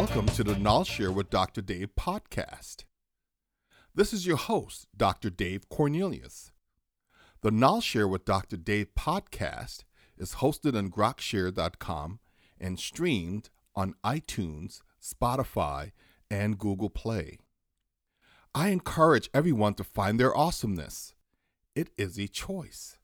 welcome to the Knowledge Share with Dr. Dave podcast. This is your host, Dr. Dave Cornelius. The Knowledge Share with Dr. Dave podcast is hosted on grokshare.com and streamed on iTunes, Spotify, and Google Play. I encourage everyone to find their awesomeness. It is a choice.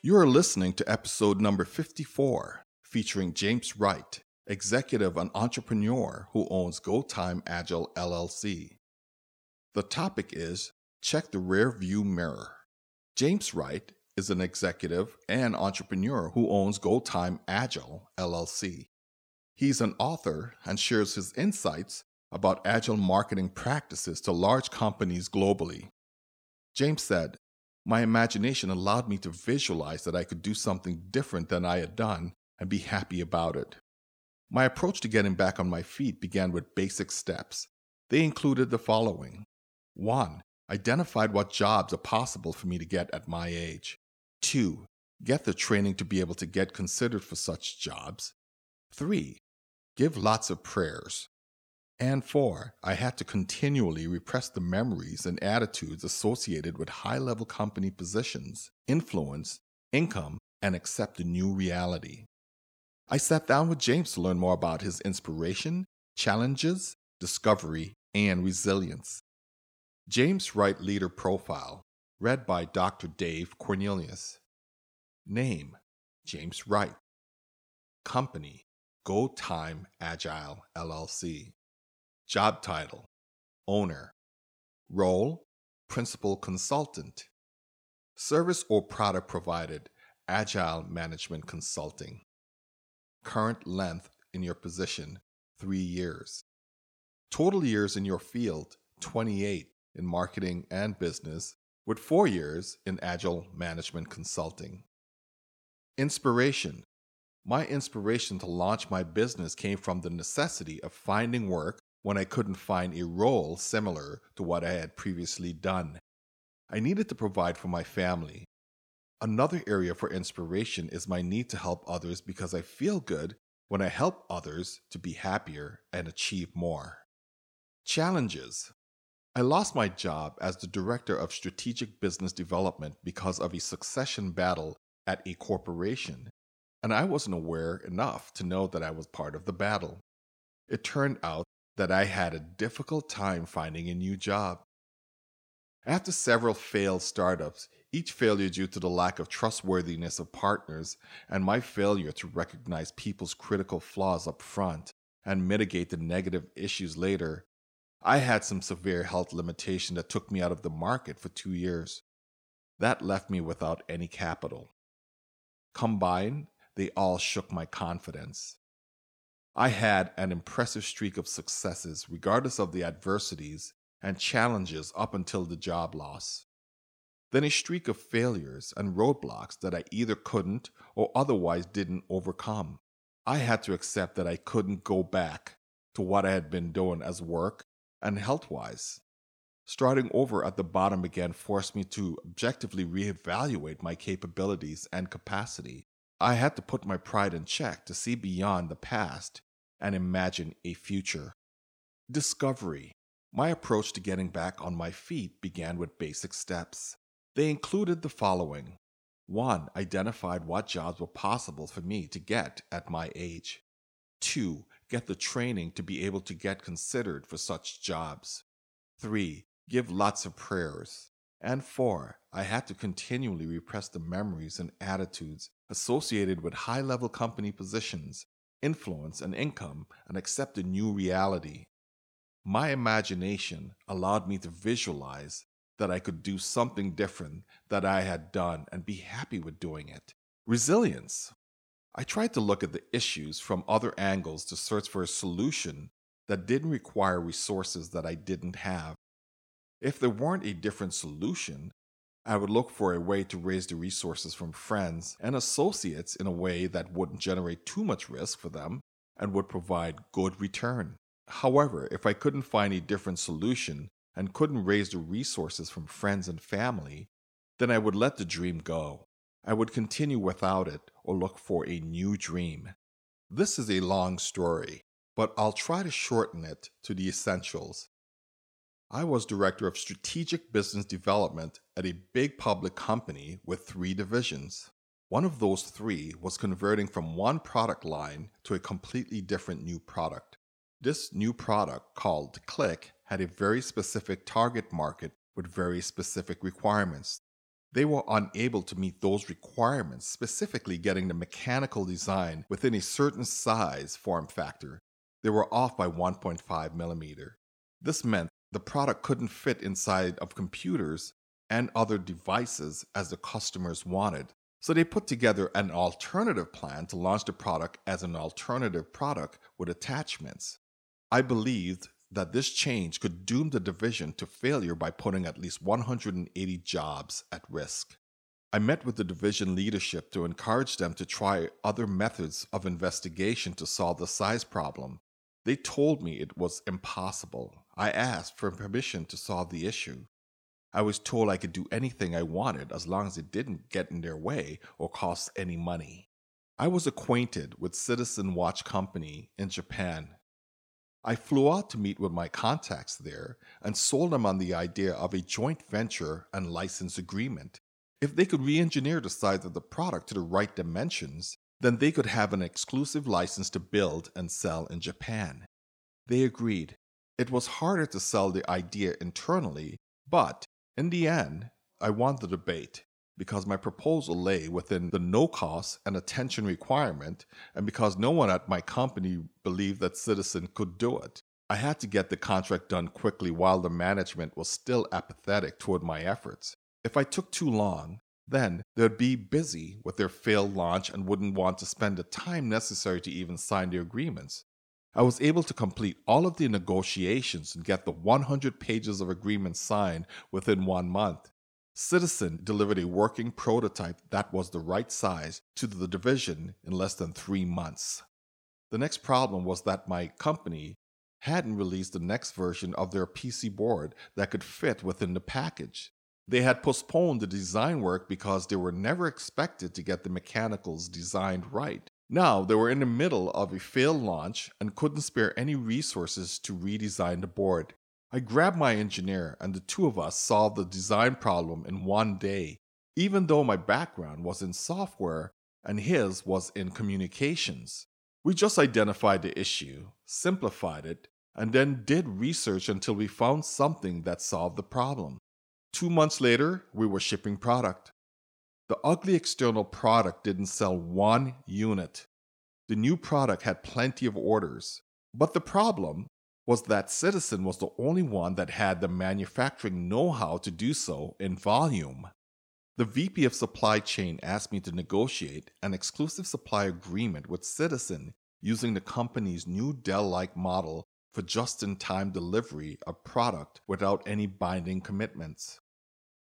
You are listening to episode number 54, featuring James Wright, executive and entrepreneur who owns Go Time Agile LLC. The topic is Check the Rear View Mirror. James Wright is an executive and entrepreneur who owns Go Time Agile LLC. He's an author and shares his insights about agile marketing practices to large companies globally. James said, My imagination allowed me to visualize that I could do something different than I had done and be happy about it. My approach to getting back on my feet began with basic steps. They included the following 1. Identified what jobs are possible for me to get at my age. 2. Get the training to be able to get considered for such jobs. 3. Give lots of prayers. And 4. I had to continually repress the memories and attitudes associated with high level company positions, influence, income, and accept a new reality. I sat down with James to learn more about his inspiration, challenges, discovery, and resilience. James Wright Leader Profile, read by Dr. Dave Cornelius. Name James Wright. Company Go Time Agile LLC. Job title Owner. Role Principal Consultant. Service or product provided Agile Management Consulting current length in your position, three years. Total years in your field, 28 in marketing and business, with four years in agile management consulting. Inspiration. My inspiration to launch my business came from the necessity of finding work when I couldn't find a role similar to what I had previously done. I needed to provide for my family, Another area for inspiration is my need to help others because I feel good when I help others to be happier and achieve more. Challenges I lost my job as the Director of Strategic Business Development because of a succession battle at a corporation, and I wasn't aware enough to know that I was part of the battle. It turned out that I had a difficult time finding a new job. After several failed startups, each failure due to the lack of trustworthiness of partners and my failure to recognize people's critical flaws up front and mitigate the negative issues later, I had some severe health limitation that took me out of the market for two years. That left me without any capital. Combined, they all shook my confidence. I had an impressive streak of successes, regardless of the adversities and challenges up until the job loss then a streak of failures and roadblocks that I either couldn't or otherwise didn't overcome. I had to accept that I couldn't go back to what I had been doing as work and health wise. Starting over at the bottom again forced me to objectively reevaluate my capabilities and capacity. I had to put my pride in check to see beyond the past and imagine a future. Discovery. My approach to getting back on my feet began with basic steps. They included the following one, identified what jobs were possible for me to get at my age. Two, get the training to be able to get considered for such jobs. Three, give lots of prayers. And four, I had to continually repress the memories and attitudes associated with high level company positions, influence, and income and accept a new reality. My imagination allowed me to visualize that I could do something different that I had done and be happy with doing it. Resilience. I tried to look at the issues from other angles to search for a solution that didn't require resources that I didn't have. If there weren't a different solution, I would look for a way to raise the resources from friends and associates in a way that wouldn't generate too much risk for them and would provide good return. However, if I couldn't find a different solution, and couldn't raise the resources from friends and family, then I would let the dream go. I would continue without it or look for a new dream. This is a long story, but I'll try to shorten it to the essentials. I was director of strategic business development at a big public company with three divisions. One of those three was converting from one product line to a completely different new product. This new product, called Click, had a very specific target market with very specific requirements. They were unable to meet those requirements, specifically getting the mechanical design within a certain size form factor. They were off by 1.5 millimeter. This meant the product couldn't fit inside of computers and other devices as the customers wanted. So they put together an alternative plan to launch the product as an alternative product with attachments. I believed that this change could doom the division to failure by putting at least 180 jobs at risk. I met with the division leadership to encourage them to try other methods of investigation to solve the size problem. They told me it was impossible. I asked for permission to solve the issue. I was told I could do anything I wanted as long as it didn't get in their way or cost any money. I was acquainted with Citizen Watch Company in Japan I flew out to meet with my contacts there and sold them on the idea of a joint venture and license agreement. If they could re engineer the size of the product to the right dimensions, then they could have an exclusive license to build and sell in Japan. They agreed. It was harder to sell the idea internally, but in the end, I won the debate because my proposal lay within the no cost and attention requirement, and because no one at my company believed that Citizen could do it. I had to get the contract done quickly while the management was still apathetic toward my efforts. If I took too long, then they'd be busy with their failed launch and wouldn't want to spend the time necessary to even sign the agreements. I was able to complete all of the negotiations and get the 100 pages of agreements signed within one month. Citizen delivered a working prototype that was the right size to the division in less than three months. The next problem was that my company hadn't released the next version of their PC board that could fit within the package. They had postponed the design work because they were never expected to get the mechanicals designed right. Now they were in the middle of a failed launch and couldn't spare any resources to redesign the board. I grabbed my engineer, and the two of us solved the design problem in one day, even though my background was in software and his was in communications. We just identified the issue, simplified it, and then did research until we found something that solved the problem. Two months later, we were shipping product. The ugly external product didn't sell one unit. The new product had plenty of orders. But the problem was that Citizen was the only one that had the manufacturing know how to do so in volume. The VP of Supply Chain asked me to negotiate an exclusive supply agreement with Citizen using the company's new Dell like model for just in time delivery of product without any binding commitments.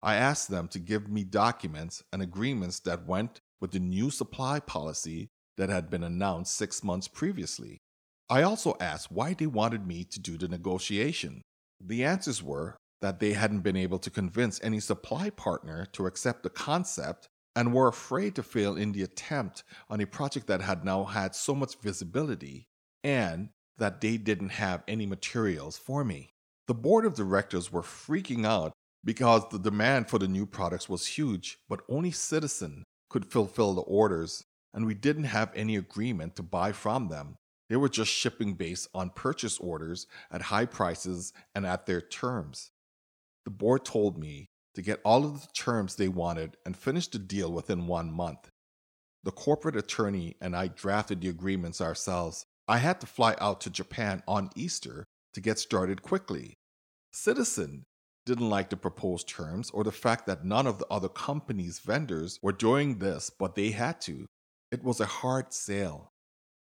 I asked them to give me documents and agreements that went with the new supply policy that had been announced six months previously. I also asked why they wanted me to do the negotiation. The answers were that they hadn't been able to convince any supply partner to accept the concept and were afraid to fail in the attempt on a project that had now had so much visibility, and that they didn't have any materials for me. The board of directors were freaking out because the demand for the new products was huge, but only Citizen could fulfill the orders, and we didn't have any agreement to buy from them. They were just shipping based on purchase orders at high prices and at their terms. The board told me to get all of the terms they wanted and finish the deal within one month. The corporate attorney and I drafted the agreements ourselves. I had to fly out to Japan on Easter to get started quickly. Citizen didn't like the proposed terms or the fact that none of the other company's vendors were doing this, but they had to. It was a hard sale.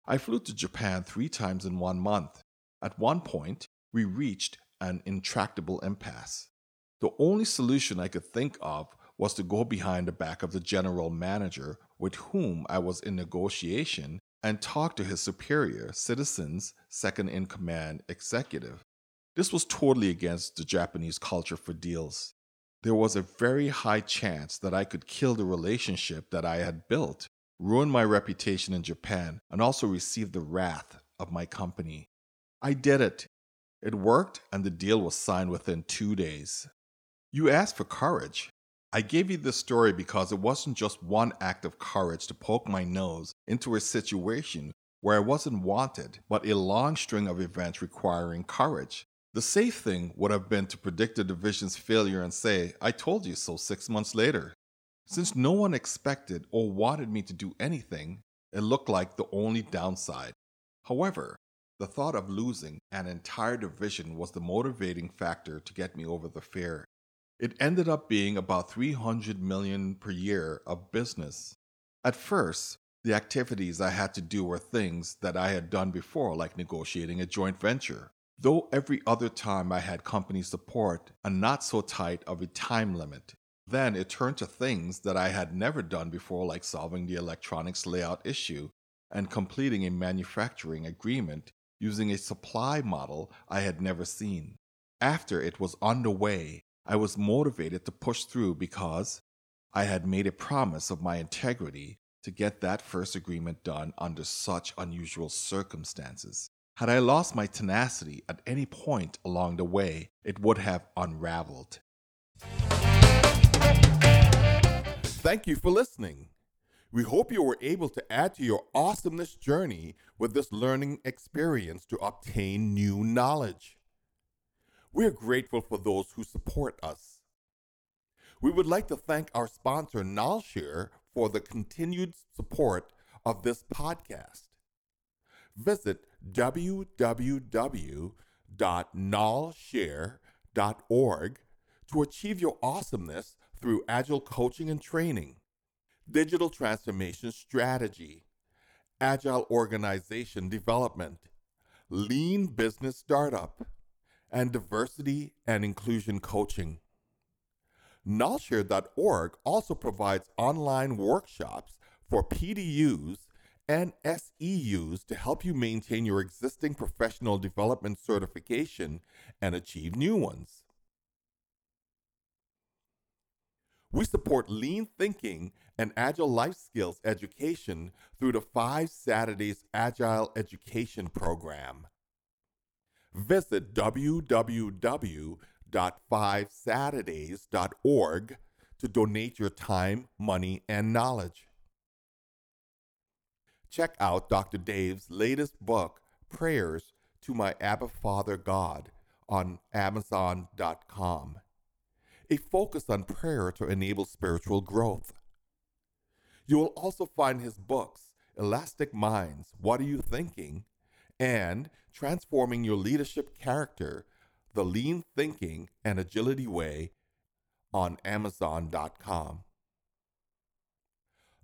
I flew to Japan three times in one month. At one point, we reached an intractable impasse. The only solution I could think of was to go behind the back of the general manager with whom I was in negotiation and talk to his superior, Citizen's second in command executive. This was totally against the Japanese culture for deals. There was a very high chance that I could kill the relationship that I had built ruin my reputation in Japan, and also received the wrath of my company. I did it. It worked, and the deal was signed within two days. You asked for courage. I gave you this story because it wasn't just one act of courage to poke my nose into a situation where I wasn't wanted, but a long string of events requiring courage. The safe thing would have been to predict the division's failure and say, I told you so six months later. Since no one expected or wanted me to do anything, it looked like the only downside. However, the thought of losing an entire division was the motivating factor to get me over the fear. It ended up being about 300 million per year of business. At first, the activities I had to do were things that I had done before, like negotiating a joint venture. Though every other time I had company support and not so tight of a time limit. Then it turned to things that I had never done before, like solving the electronics layout issue and completing a manufacturing agreement using a supply model I had never seen. After it was underway, I was motivated to push through because I had made a promise of my integrity to get that first agreement done under such unusual circumstances. Had I lost my tenacity at any point along the way, it would have unraveled. Thank you for listening. We hope you were able to add to your awesomeness journey with this learning experience to obtain new knowledge. We're grateful for those who support us. We would like to thank our sponsor, KnolShare, for the continued support of this podcast visit www.knolshare.org to achieve your awesomeness through agile coaching and training, digital transformation strategy, agile organization development, lean business startup, and diversity and inclusion coaching. KnolShare.org also provides online workshops for PDUs and SEUs to help you maintain your existing professional development certification and achieve new ones. We support lean thinking and agile life skills education through the 5 Saturdays Agile Education Program. Visit www.5saturdays.org to donate your time, money, and knowledge. Check out Dr. Dave's latest book, Prayers to My Abba Father God, on Amazon.com. A focus on prayer to enable spiritual growth. You will also find his books, Elastic Minds What Are You Thinking? and Transforming Your Leadership Character The Lean Thinking and Agility Way on Amazon.com.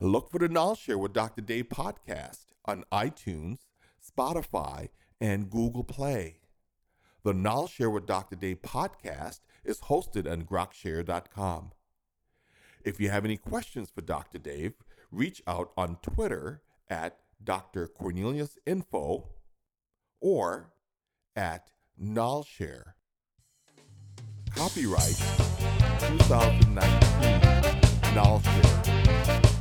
Look for the KnolShare with Dr. Dave podcast on iTunes, Spotify, and Google Play. The KnolShare with Dr. Dave podcast is hosted on grokshare.com. If you have any questions for Dr. Dave, reach out on Twitter at Dr. Cornelius Info or at KnolShare. Copyright 2019 KnolShare.